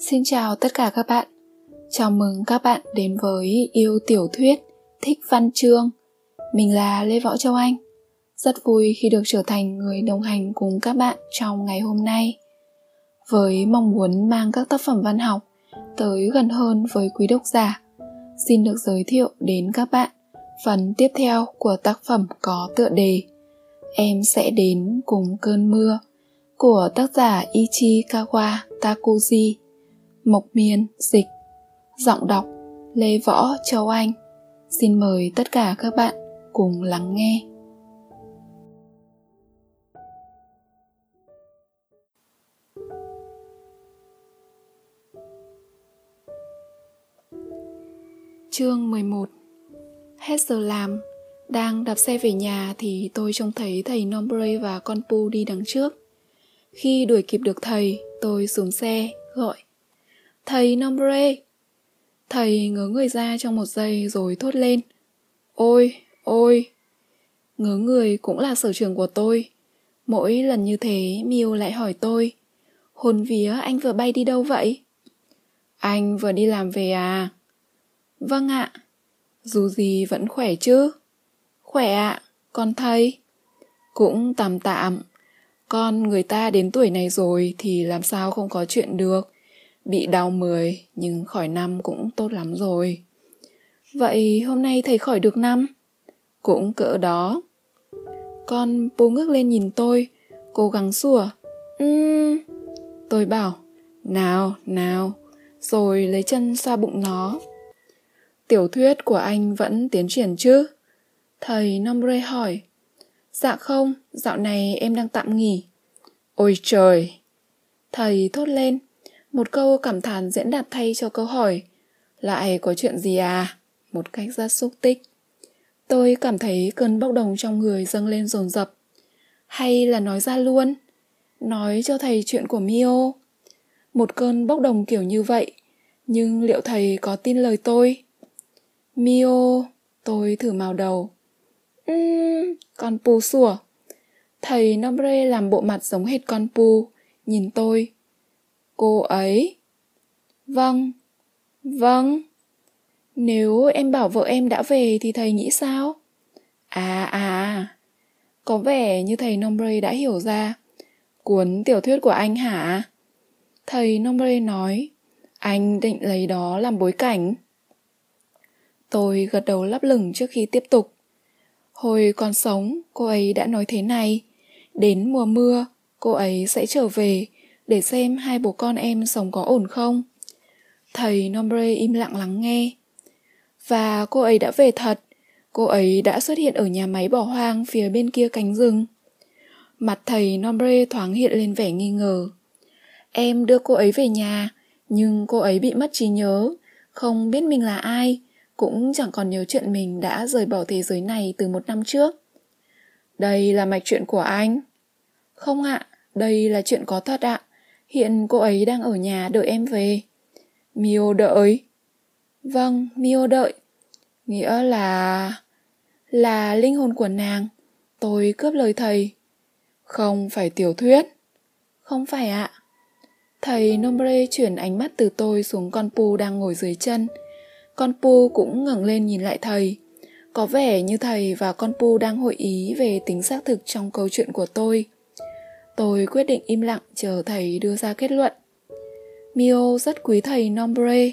Xin chào tất cả các bạn. Chào mừng các bạn đến với Yêu Tiểu Thuyết, Thích Văn Chương. Mình là Lê Võ Châu Anh. Rất vui khi được trở thành người đồng hành cùng các bạn trong ngày hôm nay. Với mong muốn mang các tác phẩm văn học tới gần hơn với quý độc giả, xin được giới thiệu đến các bạn phần tiếp theo của tác phẩm có tựa đề Em sẽ đến cùng cơn mưa của tác giả Ichikawa Takuji Mộc Miên Dịch. Giọng đọc Lê Võ Châu Anh. Xin mời tất cả các bạn cùng lắng nghe. Chương 11 Hết giờ làm Đang đạp xe về nhà thì tôi trông thấy thầy Nombre và con Pu đi đằng trước. Khi đuổi kịp được thầy, tôi xuống xe, gọi. Thầy Nombre. Thầy ngớ người ra trong một giây rồi thốt lên. Ôi, ôi. Ngớ người cũng là sở trường của tôi. Mỗi lần như thế Miu lại hỏi tôi Hồn vía anh vừa bay đi đâu vậy? Anh vừa đi làm về à? Vâng ạ. Dù gì vẫn khỏe chứ? Khỏe ạ, con thầy. Cũng tạm tạm. Con người ta đến tuổi này rồi thì làm sao không có chuyện được. Bị đau 10 nhưng khỏi năm cũng tốt lắm rồi. Vậy hôm nay thầy khỏi được năm? Cũng cỡ đó. Con bố ngước lên nhìn tôi, cố gắng sủa. Uhm. Tôi bảo, nào, nào, rồi lấy chân xoa bụng nó. Tiểu thuyết của anh vẫn tiến triển chứ? Thầy Nombre hỏi. Dạ không, dạo này em đang tạm nghỉ. Ôi trời! Thầy thốt lên. Một câu cảm thán diễn đạt thay cho câu hỏi Lại có chuyện gì à? Một cách rất xúc tích. Tôi cảm thấy cơn bốc đồng trong người dâng lên dồn dập. Hay là nói ra luôn Nói cho thầy chuyện của Mio. Một cơn bốc đồng kiểu như vậy Nhưng liệu thầy có tin lời tôi? Mio Tôi thử màu đầu. Uhm, con pu sủa. Thầy Nombre làm bộ mặt giống hệt con pu Nhìn tôi cô ấy. Vâng vâng. Nếu em bảo vợ em đã về thì thầy nghĩ sao? À, à à có vẻ như thầy nombre đã hiểu ra. Cuốn tiểu thuyết của anh hả? Thầy nombre nói, anh định lấy đó làm bối cảnh. Tôi gật đầu lắp lửng trước khi tiếp tục. Hồi còn sống, cô ấy đã nói thế này. Đến mùa mưa, cô ấy sẽ trở về để xem hai bố con em sống có ổn không. Thầy Nombre im lặng lắng nghe. Và cô ấy đã về thật, cô ấy đã xuất hiện ở nhà máy bỏ hoang phía bên kia cánh rừng. Mặt thầy Nombre thoáng hiện lên vẻ nghi ngờ. Em đưa cô ấy về nhà, nhưng cô ấy bị mất trí nhớ, không biết mình là ai, cũng chẳng còn nhớ chuyện mình đã rời bỏ thế giới này từ một năm trước. Đây là mạch chuyện của anh. Không ạ, đây là chuyện có thật ạ. Hiện cô ấy đang ở nhà đợi em về. Mio đợi. Vâng, Mio đợi. Nghĩa là... Là linh hồn của nàng. Tôi cướp lời thầy. Không phải tiểu thuyết. Không phải ạ. Thầy Nombre chuyển ánh mắt từ tôi xuống con Pu đang ngồi dưới chân. Con Pu cũng ngẩng lên nhìn lại thầy. Có vẻ như thầy và con Pu đang hội ý về tính xác thực trong câu chuyện của tôi. Tôi quyết định im lặng chờ thầy đưa ra kết luận. Mio rất quý thầy Nombre.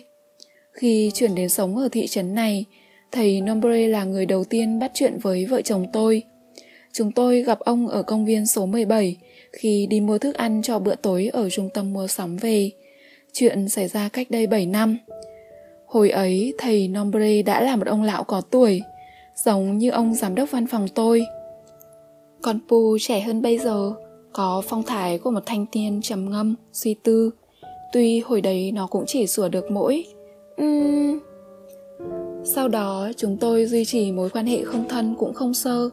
Khi chuyển đến sống ở thị trấn này, thầy Nombre là người đầu tiên bắt chuyện với vợ chồng tôi. Chúng tôi gặp ông ở công viên số 17 khi đi mua thức ăn cho bữa tối ở trung tâm mua sắm về. Chuyện xảy ra cách đây 7 năm. Hồi ấy, thầy Nombre đã là một ông lão có tuổi, giống như ông giám đốc văn phòng tôi. Còn Pu trẻ hơn bây giờ, có phong thái của một thanh niên trầm ngâm, suy tư. Tuy hồi đấy nó cũng chỉ sửa được mỗi um... Sau đó chúng tôi duy trì mối quan hệ không thân cũng không sơ.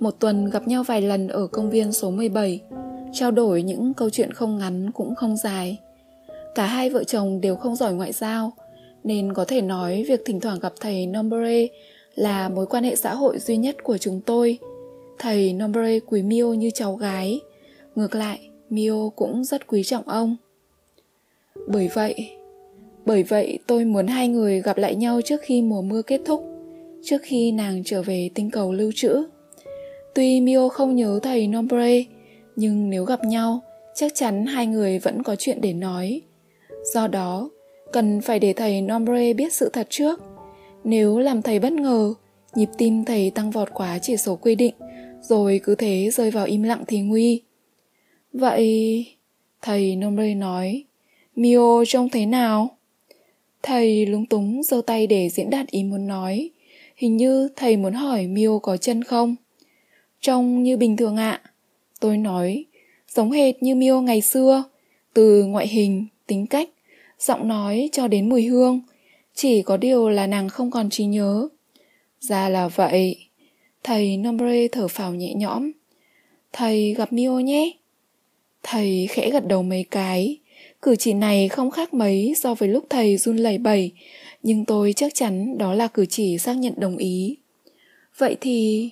Một tuần gặp nhau vài lần ở công viên số 17, trao đổi những câu chuyện không ngắn cũng không dài. Cả hai vợ chồng đều không giỏi ngoại giao, nên có thể nói việc thỉnh thoảng gặp thầy Nombre là mối quan hệ xã hội duy nhất của chúng tôi. Thầy Nombre quý miêu như cháu gái, Ngược lại, Mio cũng rất quý trọng ông. bởi vậy bởi vậy tôi muốn hai người gặp lại nhau trước khi mùa mưa kết thúc trước khi nàng trở về tinh cầu lưu trữ. Tuy mio không nhớ thầy nombre nhưng nếu gặp nhau chắc chắn hai người vẫn có chuyện để nói. Do đó cần phải để thầy nombre biết sự thật trước. Nếu làm thầy bất ngờ nhịp tim thầy tăng vọt quá chỉ số quy định rồi cứ thế rơi vào im lặng thì nguy vậy, thầy Nomre nói, mio trông thế nào? Thầy lúng túng giơ tay để diễn đạt ý muốn nói, hình như thầy muốn hỏi mio có chân không? Trông như bình thường ạ. Tôi nói, giống hệt như mio ngày xưa, từ ngoại hình, tính cách, giọng nói cho đến mùi hương, chỉ có điều là nàng không còn trí nhớ. Ra là vậy. Thầy nombre thở phào nhẹ nhõm, thầy gặp mio nhé thầy khẽ gật đầu mấy cái cử chỉ này không khác mấy so với lúc thầy run lẩy bẩy nhưng tôi chắc chắn đó là cử chỉ xác nhận đồng ý vậy thì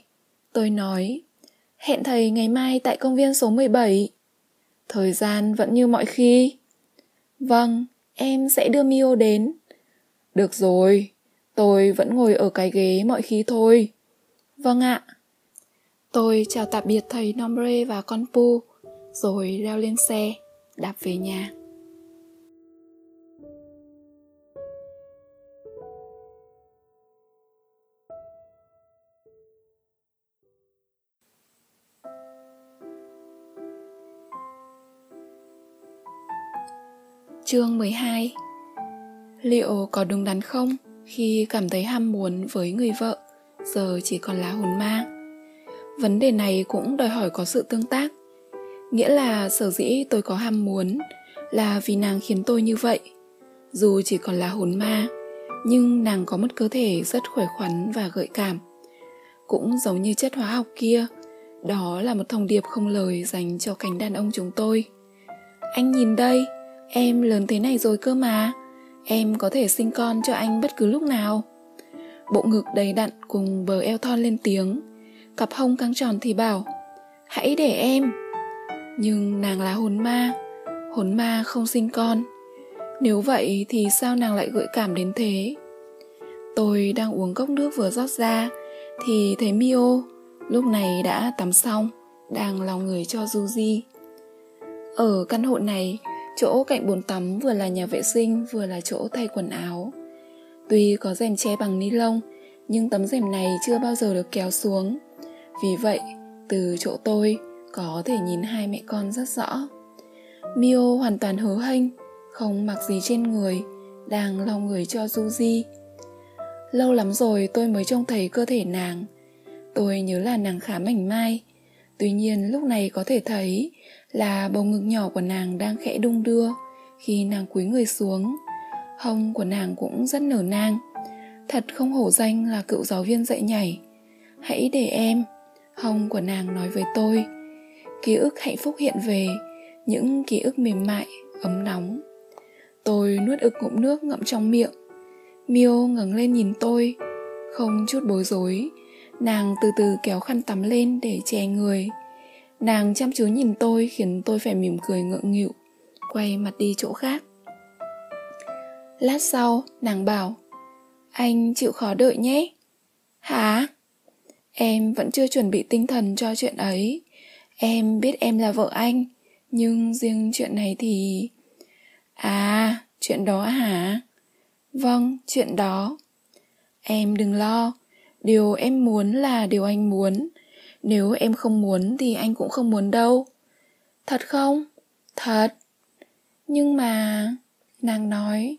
tôi nói hẹn thầy ngày mai tại công viên số 17. Thời gian vẫn như mọi khi. Vâng, em sẽ đưa Mio đến. Được rồi, tôi vẫn ngồi ở cái ghế mọi khi thôi. Vâng ạ. Tôi chào tạm biệt thầy Nombre và con Pu, rồi leo lên xe, đạp về nhà. Chương 12 Liệu có đúng đắn không khi cảm thấy ham muốn với người vợ giờ chỉ còn là hồn ma? Vấn đề này cũng đòi hỏi có sự tương tác. Nghĩa là sở dĩ tôi có ham muốn là vì nàng khiến tôi như vậy. Dù chỉ còn là hồn ma, nhưng nàng có một cơ thể rất khỏe khoắn và gợi cảm. Cũng giống như chất hóa học kia, đó là một thông điệp không lời dành cho cánh đàn ông chúng tôi. Anh nhìn đây, Em lớn thế này rồi cơ mà Em có thể sinh con cho anh bất cứ lúc nào Bộ ngực đầy đặn cùng bờ eo thon lên tiếng Cặp hông căng tròn thì bảo Hãy để em nhưng nàng là hồn ma Hồn ma không sinh con Nếu vậy thì sao nàng lại gợi cảm đến thế Tôi đang uống cốc nước vừa rót ra Thì thấy Mio Lúc này đã tắm xong Đang lau người cho Juji Ở căn hộ này Chỗ cạnh bồn tắm vừa là nhà vệ sinh vừa là chỗ thay quần áo. Tuy có rèm che bằng ni lông, nhưng tấm rèm này chưa bao giờ được kéo xuống. Vì vậy, từ chỗ tôi có thể nhìn hai mẹ con rất rõ. Mio hoàn toàn hớ hênh, không mặc gì trên người, đang lau người cho Juji. Lâu lắm rồi tôi mới trông thấy cơ thể nàng. Tôi nhớ là nàng khá mảnh mai, tuy nhiên lúc này có thể thấy là bầu ngực nhỏ của nàng đang khẽ đung đưa khi nàng cúi người xuống hông của nàng cũng rất nở nang thật không hổ danh là cựu giáo viên dạy nhảy hãy để em hông của nàng nói với tôi ký ức hạnh phúc hiện về những ký ức mềm mại ấm nóng tôi nuốt ực ngụm nước ngậm trong miệng mio ngẩng lên nhìn tôi không chút bối rối nàng từ từ kéo khăn tắm lên để che người Nàng chăm chú nhìn tôi khiến tôi phải mỉm cười ngượng nghịu, quay mặt đi chỗ khác. Lát sau, nàng bảo, anh chịu khó đợi nhé. Hả? Em vẫn chưa chuẩn bị tinh thần cho chuyện ấy. Em biết em là vợ anh, nhưng riêng chuyện này thì... À, chuyện đó hả? Vâng, chuyện đó. Em đừng lo, điều em muốn là điều anh muốn nếu em không muốn thì anh cũng không muốn đâu Thật không? Thật Nhưng mà Nàng nói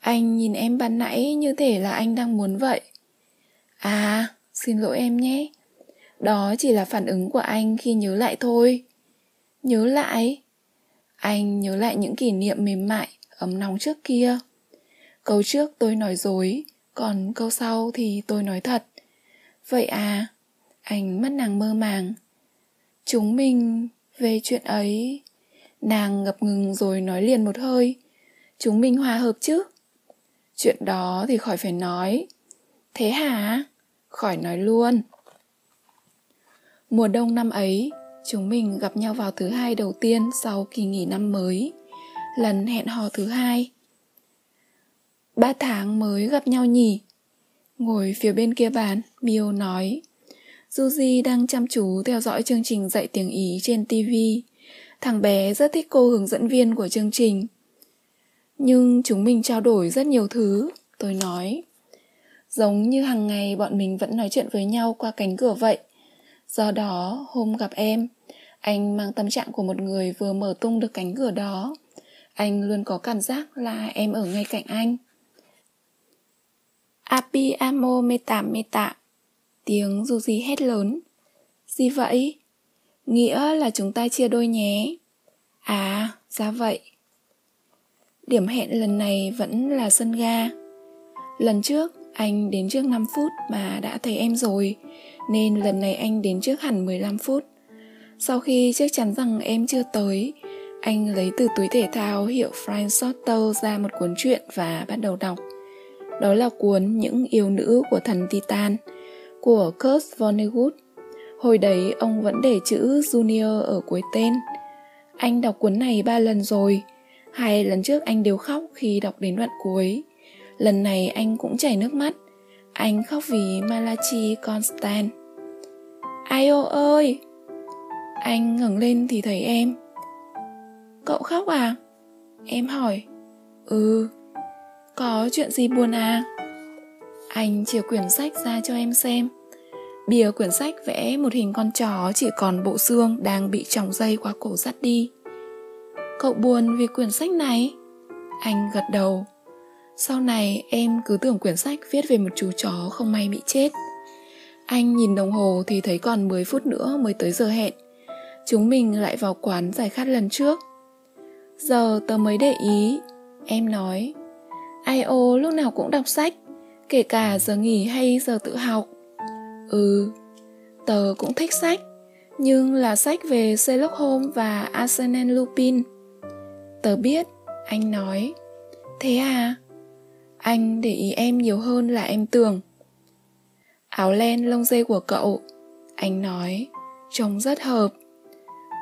Anh nhìn em ban nãy như thể là anh đang muốn vậy À xin lỗi em nhé đó chỉ là phản ứng của anh khi nhớ lại thôi. Nhớ lại? Anh nhớ lại những kỷ niệm mềm mại, Ấm nóng trước kia. Câu trước tôi nói dối, Còn câu sau thì tôi nói thật. Vậy à Ánh mắt nàng mơ màng. Chúng mình về chuyện ấy. Nàng ngập ngừng rồi nói liền một hơi. Chúng mình hòa hợp chứ? Chuyện đó thì khỏi phải nói. Thế hả? Khỏi nói luôn. Mùa đông năm ấy Chúng mình gặp nhau vào thứ hai đầu tiên sau kỳ nghỉ năm mới lần hẹn hò thứ hai. Ba tháng mới gặp nhau nhỉ? Ngồi phía bên kia bàn, Miêu nói. Suzy đang chăm chú theo dõi chương trình dạy tiếng Ý trên TV. Thằng bé rất thích cô hướng dẫn viên của chương trình. Nhưng chúng mình trao đổi rất nhiều thứ, tôi nói. Giống như hàng ngày bọn mình vẫn nói chuyện với nhau qua cánh cửa vậy. Do đó, hôm gặp em, anh mang tâm trạng của một người vừa mở tung được cánh cửa đó. Anh luôn có cảm giác là em ở ngay cạnh anh. Api amo meta meta. Tiếng dù gì hét lớn. Gì vậy? Nghĩa là chúng ta chia đôi nhé. À, ra vậy. Điểm hẹn lần này vẫn là sân ga. Lần trước, anh đến trước 5 phút mà đã thấy em rồi, nên lần này anh đến trước hẳn 15 phút. Sau khi chắc chắn rằng em chưa tới, anh lấy từ túi thể thao hiệu Frank Sotter ra một cuốn truyện và bắt đầu đọc. Đó là cuốn Những yêu nữ của thần Titan của Kurt Vonnegut. Hồi đấy ông vẫn để chữ Junior ở cuối tên. Anh đọc cuốn này ba lần rồi. Hai lần trước anh đều khóc khi đọc đến đoạn cuối. Lần này anh cũng chảy nước mắt. Anh khóc vì Malachi Constant. Ai ô ơi! Anh ngẩng lên thì thấy em. Cậu khóc à? Em hỏi. Ừ. Có chuyện gì buồn à? Anh chìa quyển sách ra cho em xem. Bìa quyển sách vẽ một hình con chó chỉ còn bộ xương đang bị tròng dây qua cổ dắt đi. Cậu buồn vì quyển sách này? Anh gật đầu. Sau này em cứ tưởng quyển sách viết về một chú chó không may bị chết. Anh nhìn đồng hồ thì thấy còn 10 phút nữa mới tới giờ hẹn. Chúng mình lại vào quán giải khát lần trước. Giờ tớ mới để ý. Em nói. Ai ô lúc nào cũng đọc sách, kể cả giờ nghỉ hay giờ tự học. Ừ, tớ cũng thích sách, nhưng là sách về Sherlock Holmes và Arsene Lupin. Tớ biết, anh nói. Thế à? Anh để ý em nhiều hơn là em tưởng. Áo len lông dê của cậu, anh nói, trông rất hợp.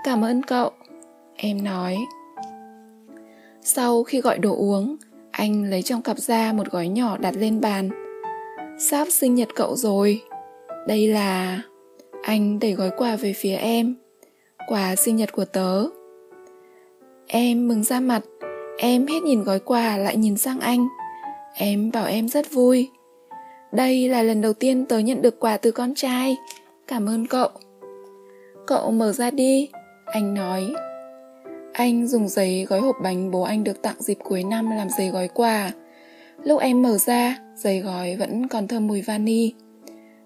Cảm ơn cậu, em nói. Sau khi gọi đồ uống, anh lấy trong cặp ra một gói nhỏ đặt lên bàn. Sắp sinh nhật cậu rồi. Đây là... Anh đẩy gói quà về phía em. Quà sinh nhật của tớ. Em mừng ra mặt. Em hết nhìn gói quà lại nhìn sang anh. Em bảo em rất vui. Đây là lần đầu tiên tớ nhận được quà từ con trai. Cảm ơn cậu. Cậu mở ra đi, anh nói. Anh dùng giấy gói hộp bánh bố anh được tặng dịp cuối năm làm giấy gói quà. Lúc em mở ra, giấy gói vẫn còn thơm mùi vani.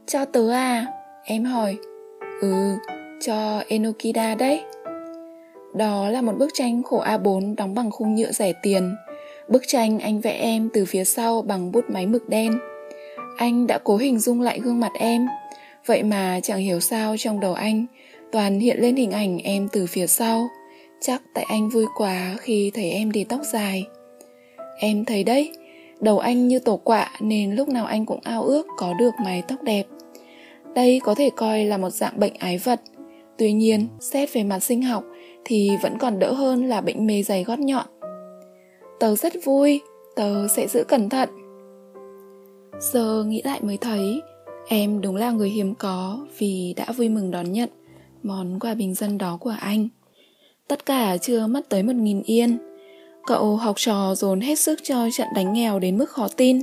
Cho tớ à? Em hỏi. Ừ, cho Enokida đấy. Đó là một bức tranh khổ A4 đóng bằng khung nhựa rẻ tiền. Bức tranh anh vẽ em từ phía sau bằng bút máy mực đen. Anh đã cố hình dung lại gương mặt em. Vậy mà chẳng hiểu sao trong đầu anh toàn hiện lên hình ảnh em từ phía sau. Chắc tại anh vui quá khi thấy em để tóc dài. Em thấy đấy, đầu anh như tổ quạ nên lúc nào anh cũng ao ước có được mái tóc đẹp. Đây có thể coi là một dạng bệnh ái vật. Tuy nhiên, xét về mặt sinh học thì vẫn còn đỡ hơn là bệnh mê dày gót nhọn. Tớ rất vui, tớ sẽ giữ cẩn thận. Giờ nghĩ lại mới thấy, em đúng là người hiếm có vì đã vui mừng đón nhận món quà bình dân đó của anh. Tất cả chưa mất tới một nghìn yên. Cậu học trò dồn hết sức cho trận đánh nghèo đến mức khó tin.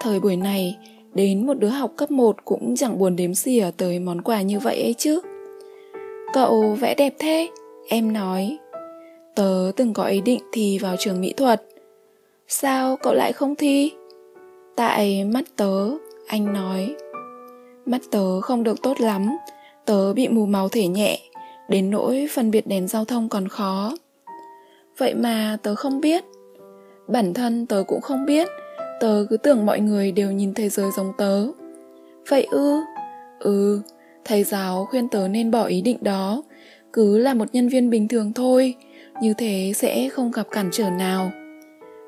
Thời buổi này, đến một đứa học cấp 1 cũng chẳng buồn đếm xỉa tới món quà như vậy ấy chứ. Cậu vẽ đẹp thế, em nói. Tớ từng có ý định thi vào trường mỹ thuật. Sao cậu lại không thi? Tại mắt tớ, anh nói. Mắt tớ không được tốt lắm, tớ bị mù màu thể nhẹ, đến nỗi phân biệt đèn giao thông còn khó. Vậy mà tớ không biết. Bản thân tớ cũng không biết, tớ cứ tưởng mọi người đều nhìn thế giới giống tớ. Vậy ư? Ừ, thầy giáo khuyên tớ nên bỏ ý định đó, cứ là một nhân viên bình thường thôi, như thế sẽ không gặp cản trở nào.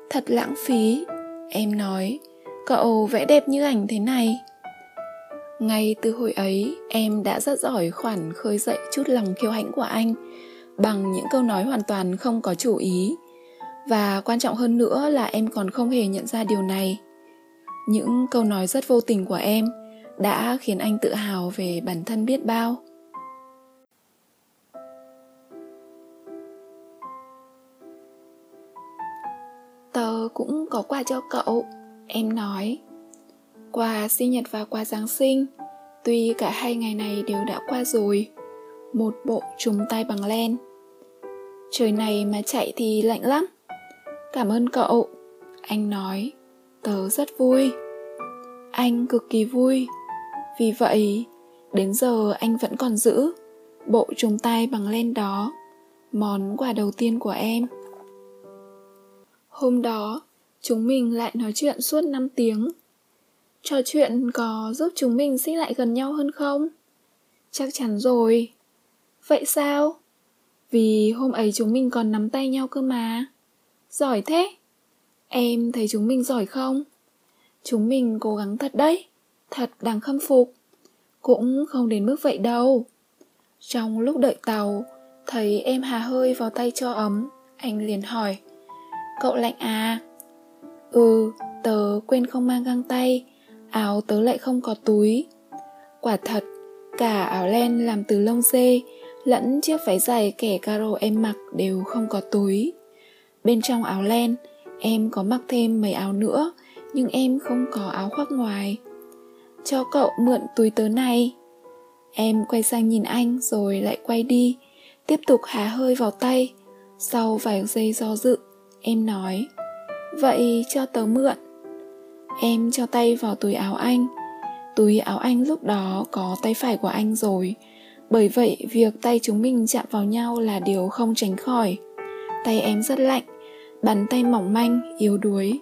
Thật lãng phí, em nói, cậu vẽ đẹp như ảnh thế này. Ngay từ hồi ấy, em đã rất giỏi khoản khơi dậy chút lòng kiêu hãnh của anh bằng những câu nói hoàn toàn không có chủ ý. và quan trọng hơn nữa là em còn không hề nhận ra điều này những câu nói rất vô tình của em đã khiến anh tự hào về bản thân biết bao cũng có quà cho cậu. Em nói, quà sinh nhật và quà giáng sinh. Tuy cả hai ngày này đều đã qua rồi, một bộ trùng tay bằng len. Trời này mà chạy thì lạnh lắm. Cảm ơn cậu. Anh nói, tớ rất vui. Anh cực kỳ vui. Vì vậy, đến giờ anh vẫn còn giữ bộ trùng tay bằng len đó, món quà đầu tiên của em hôm đó, chúng mình lại nói chuyện suốt 5 tiếng. Trò chuyện có giúp chúng mình xích lại gần nhau hơn không? Chắc chắn rồi. Vậy sao? Vì hôm ấy chúng mình còn nắm tay nhau cơ mà. Giỏi thế. Em thấy chúng mình giỏi không? Chúng mình cố gắng thật đấy. Thật đáng khâm phục. Cũng không đến mức vậy đâu. Trong lúc đợi tàu, thấy em hà hơi vào tay cho ấm, anh liền hỏi cậu lạnh à? Ừ tớ quên không mang găng tay. Áo tớ lại không có túi. Quả thật, cả áo len làm từ lông dê lẫn chiếc váy dài kẻ caro em mặc đều không có túi. Bên trong áo len, em có mặc thêm mấy áo nữa, nhưng em không có áo khoác ngoài. Cho cậu mượn túi tớ này. Em quay sang nhìn anh rồi lại quay đi, tiếp tục há hơi vào tay. Sau vài giây do dự em nói, vậy cho tớ mượn. Em cho tay vào túi áo anh. Túi áo anh lúc đó có tay phải của anh rồi. Bởi vậy, việc tay chúng mình chạm vào nhau là điều không tránh khỏi. Tay em rất lạnh, bàn tay mỏng manh, yếu đuối.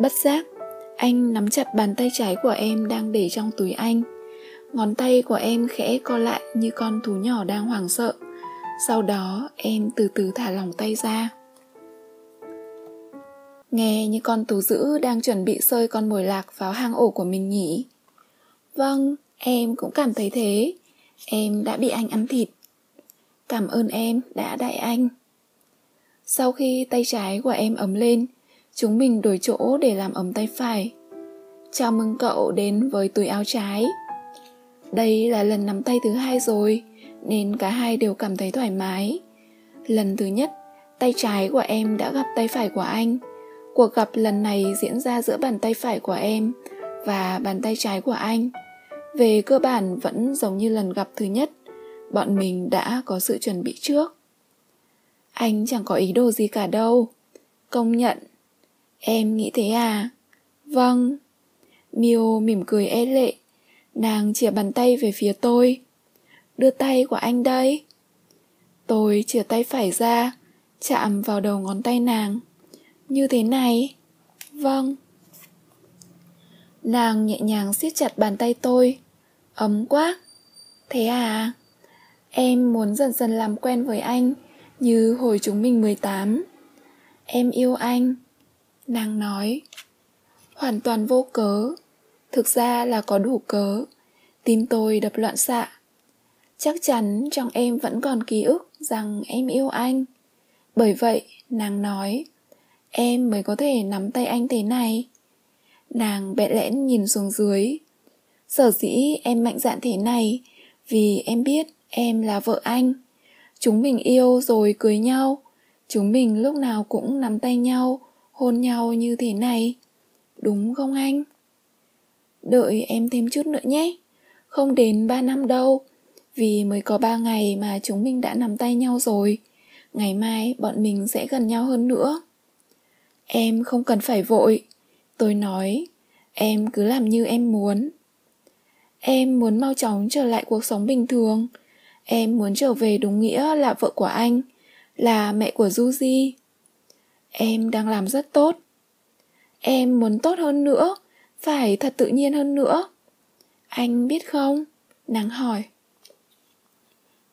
Bất giác, anh nắm chặt bàn tay trái của em đang để trong túi anh. Ngón tay của em khẽ co lại như con thú nhỏ đang hoảng sợ. Sau đó, em từ từ thả lỏng tay ra nghe như con thú dữ đang chuẩn bị sơi con mồi lạc vào hang ổ của mình nhỉ? Vâng em cũng cảm thấy thế. Em đã bị anh ăn thịt. Cảm ơn em đã đại anh. Sau khi tay trái của em ấm lên, chúng mình đổi chỗ để làm ấm tay phải. Chào mừng cậu đến với túi áo trái. Đây là lần nắm tay thứ hai rồi, nên cả hai đều cảm thấy thoải mái. Lần thứ nhất, tay trái của em đã gặp tay phải của anh cuộc gặp lần này diễn ra giữa bàn tay phải của em và bàn tay trái của anh. Về cơ bản vẫn giống như lần gặp thứ nhất, bọn mình đã có sự chuẩn bị trước. Anh chẳng có ý đồ gì cả đâu. Công nhận. Em nghĩ thế à? Vâng. Miêu mỉm cười e lệ. Nàng chìa bàn tay về phía tôi. Đưa tay của anh đây. Tôi chìa tay phải ra, chạm vào đầu ngón tay nàng như thế này vâng nàng nhẹ nhàng siết chặt bàn tay tôi ấm quá thế à em muốn dần dần làm quen với anh như hồi chúng mình 18. Em yêu anh, nàng nói. Hoàn toàn vô cớ, thực ra là có đủ cớ. Tim tôi đập loạn xạ. Chắc chắn trong em vẫn còn ký ức rằng em yêu anh. Bởi vậy, nàng nói, em mới có thể nắm tay anh thế này. Nàng bẽn lẽn nhìn xuống dưới. Sở dĩ em mạnh dạn thế này, vì em biết em là vợ anh Chúng mình yêu rồi cưới nhau Chúng mình lúc nào cũng nắm tay nhau, Hôn nhau như thế này Đúng không anh? Đợi em thêm chút nữa nhé Không đến 3 năm đâu, Vì mới có 3 ngày mà chúng mình đã nắm tay nhau rồi Ngày mai bọn mình sẽ gần nhau hơn nữa Em không cần phải vội Tôi nói Em cứ làm như em muốn Em muốn mau chóng trở lại cuộc sống bình thường Em muốn trở về đúng nghĩa là vợ của anh, là mẹ của Yuji. Em đang làm rất tốt. Em muốn tốt hơn nữa, phải thật tự nhiên hơn nữa. Anh biết không? Nàng hỏi.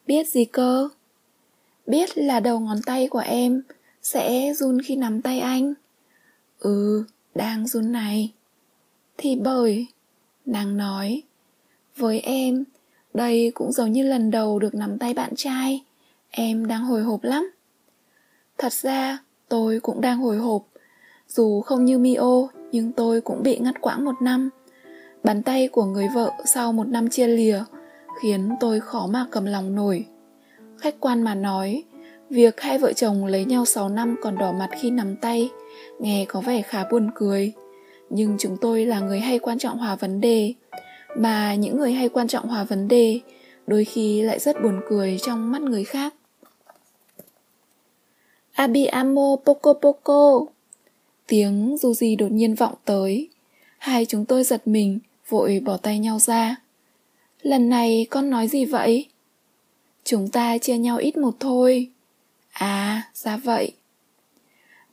Biết gì cơ? Biết là đầu ngón tay của em sẽ run khi nắm tay anh. Ừ, đang run này. Thì bởi, nàng nói, với em đây cũng giống như lần đầu được nắm tay bạn trai. Em đang hồi hộp lắm. Thật ra tôi cũng đang hồi hộp. Dù không như mio nhưng tôi cũng bị ngắt quãng một năm. Bàn tay của người vợ sau một năm chia lìa khiến tôi khó mà cầm lòng nổi. Khách quan mà nói việc hai vợ chồng lấy nhau 6 năm còn đỏ mặt khi nắm tay, nghe có vẻ khá buồn cười. Nhưng chúng tôi là người hay quan trọng hòa vấn đề. Mà những người hay quan trọng hòa vấn đề, đôi khi lại rất buồn cười trong mắt người khác. Abiamo poco poco. Tiếng Yuji đột nhiên vọng tới. Hai chúng tôi giật mình, Vội bỏ tay nhau ra. Lần này con nói gì vậy? Chúng ta chia nhau ít một thôi. À, ra vậy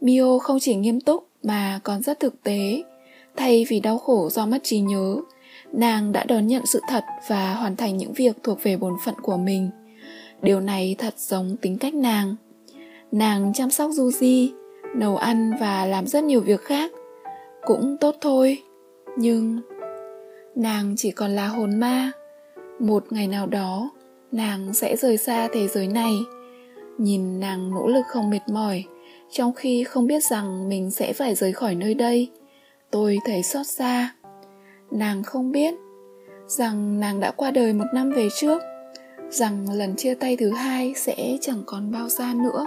Mio không chỉ nghiêm túc mà còn rất thực tế Thay vì đau khổ do mất trí nhớ Nàng đã đón nhận sự thật và hoàn thành những việc thuộc về bổn phận của mình Điều này thật giống tính cách nàng Nàng chăm sóc Yuji, nấu ăn và làm rất nhiều việc khác. Cũng tốt thôi, nhưng nàng chỉ còn là hồn ma. Một ngày nào đó, nàng sẽ rời xa thế giới này. Nhìn nàng nỗ lực không mệt mỏi, trong khi không biết rằng mình sẽ phải rời khỏi nơi đây. Tôi thấy xót xa. Nàng không biết rằng nàng đã qua đời một năm về trước rằng lần chia tay thứ hai sẽ chẳng còn bao xa nữa